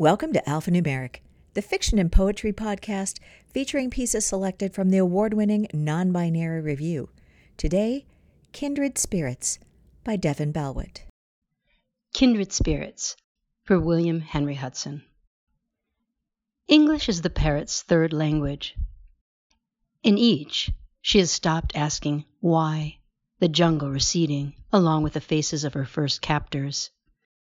Welcome to Alphanumeric, the fiction and poetry podcast featuring pieces selected from the award winning NonBinary Review. Today, Kindred Spirits by Devon Balwit. Kindred Spirits for William Henry Hudson. English is the parrot's third language. In each, she has stopped asking why, the jungle receding along with the faces of her first captors.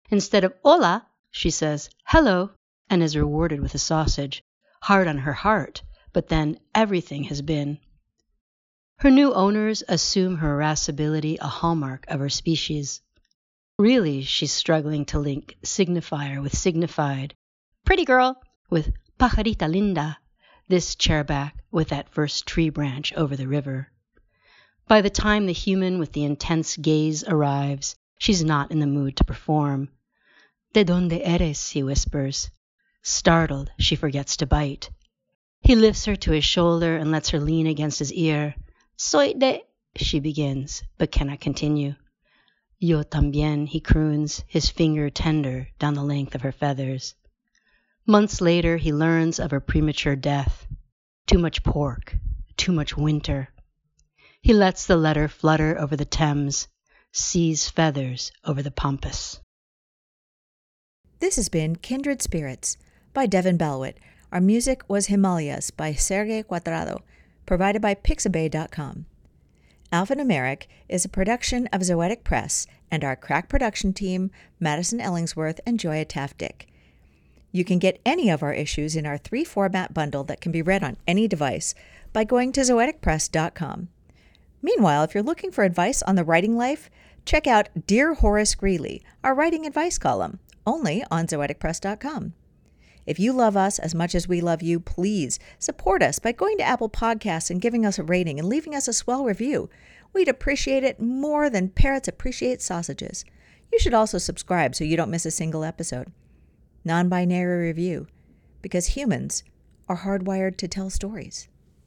Instead of hola, she says hello and is rewarded with a sausage, hard on her heart, but then everything has been. Her new owners assume her irascibility a hallmark of her species. Really, she's struggling to link signifier with signified, pretty girl with pajarita linda, this chairback with that first tree branch over the river. By the time the human with the intense gaze arrives, she's not in the mood to perform. De donde eres? he whispers. Startled, she forgets to bite. He lifts her to his shoulder and lets her lean against his ear. Soy de, she begins, but cannot continue. Yo también, he croons, his finger tender down the length of her feathers. Months later, he learns of her premature death. Too much pork, too much winter. He lets the letter flutter over the Thames, sees feathers over the pampas. This has been Kindred Spirits by Devon Balwit. Our music was Himalayas by Sergei Cuadrado, provided by Pixabay.com. Alphanumeric is a production of Zoetic Press and our crack production team, Madison Ellingsworth and Joya Taft-Dick. You can get any of our issues in our three format bundle that can be read on any device by going to zoeticpress.com. Meanwhile, if you're looking for advice on the writing life, check out Dear Horace Greeley, our writing advice column, only on zoeticpress.com. If you love us as much as we love you, please support us by going to Apple Podcasts and giving us a rating and leaving us a swell review. We'd appreciate it more than parrots appreciate sausages. You should also subscribe so you don't miss a single episode. NonBinary Review, because humans are hardwired to tell stories.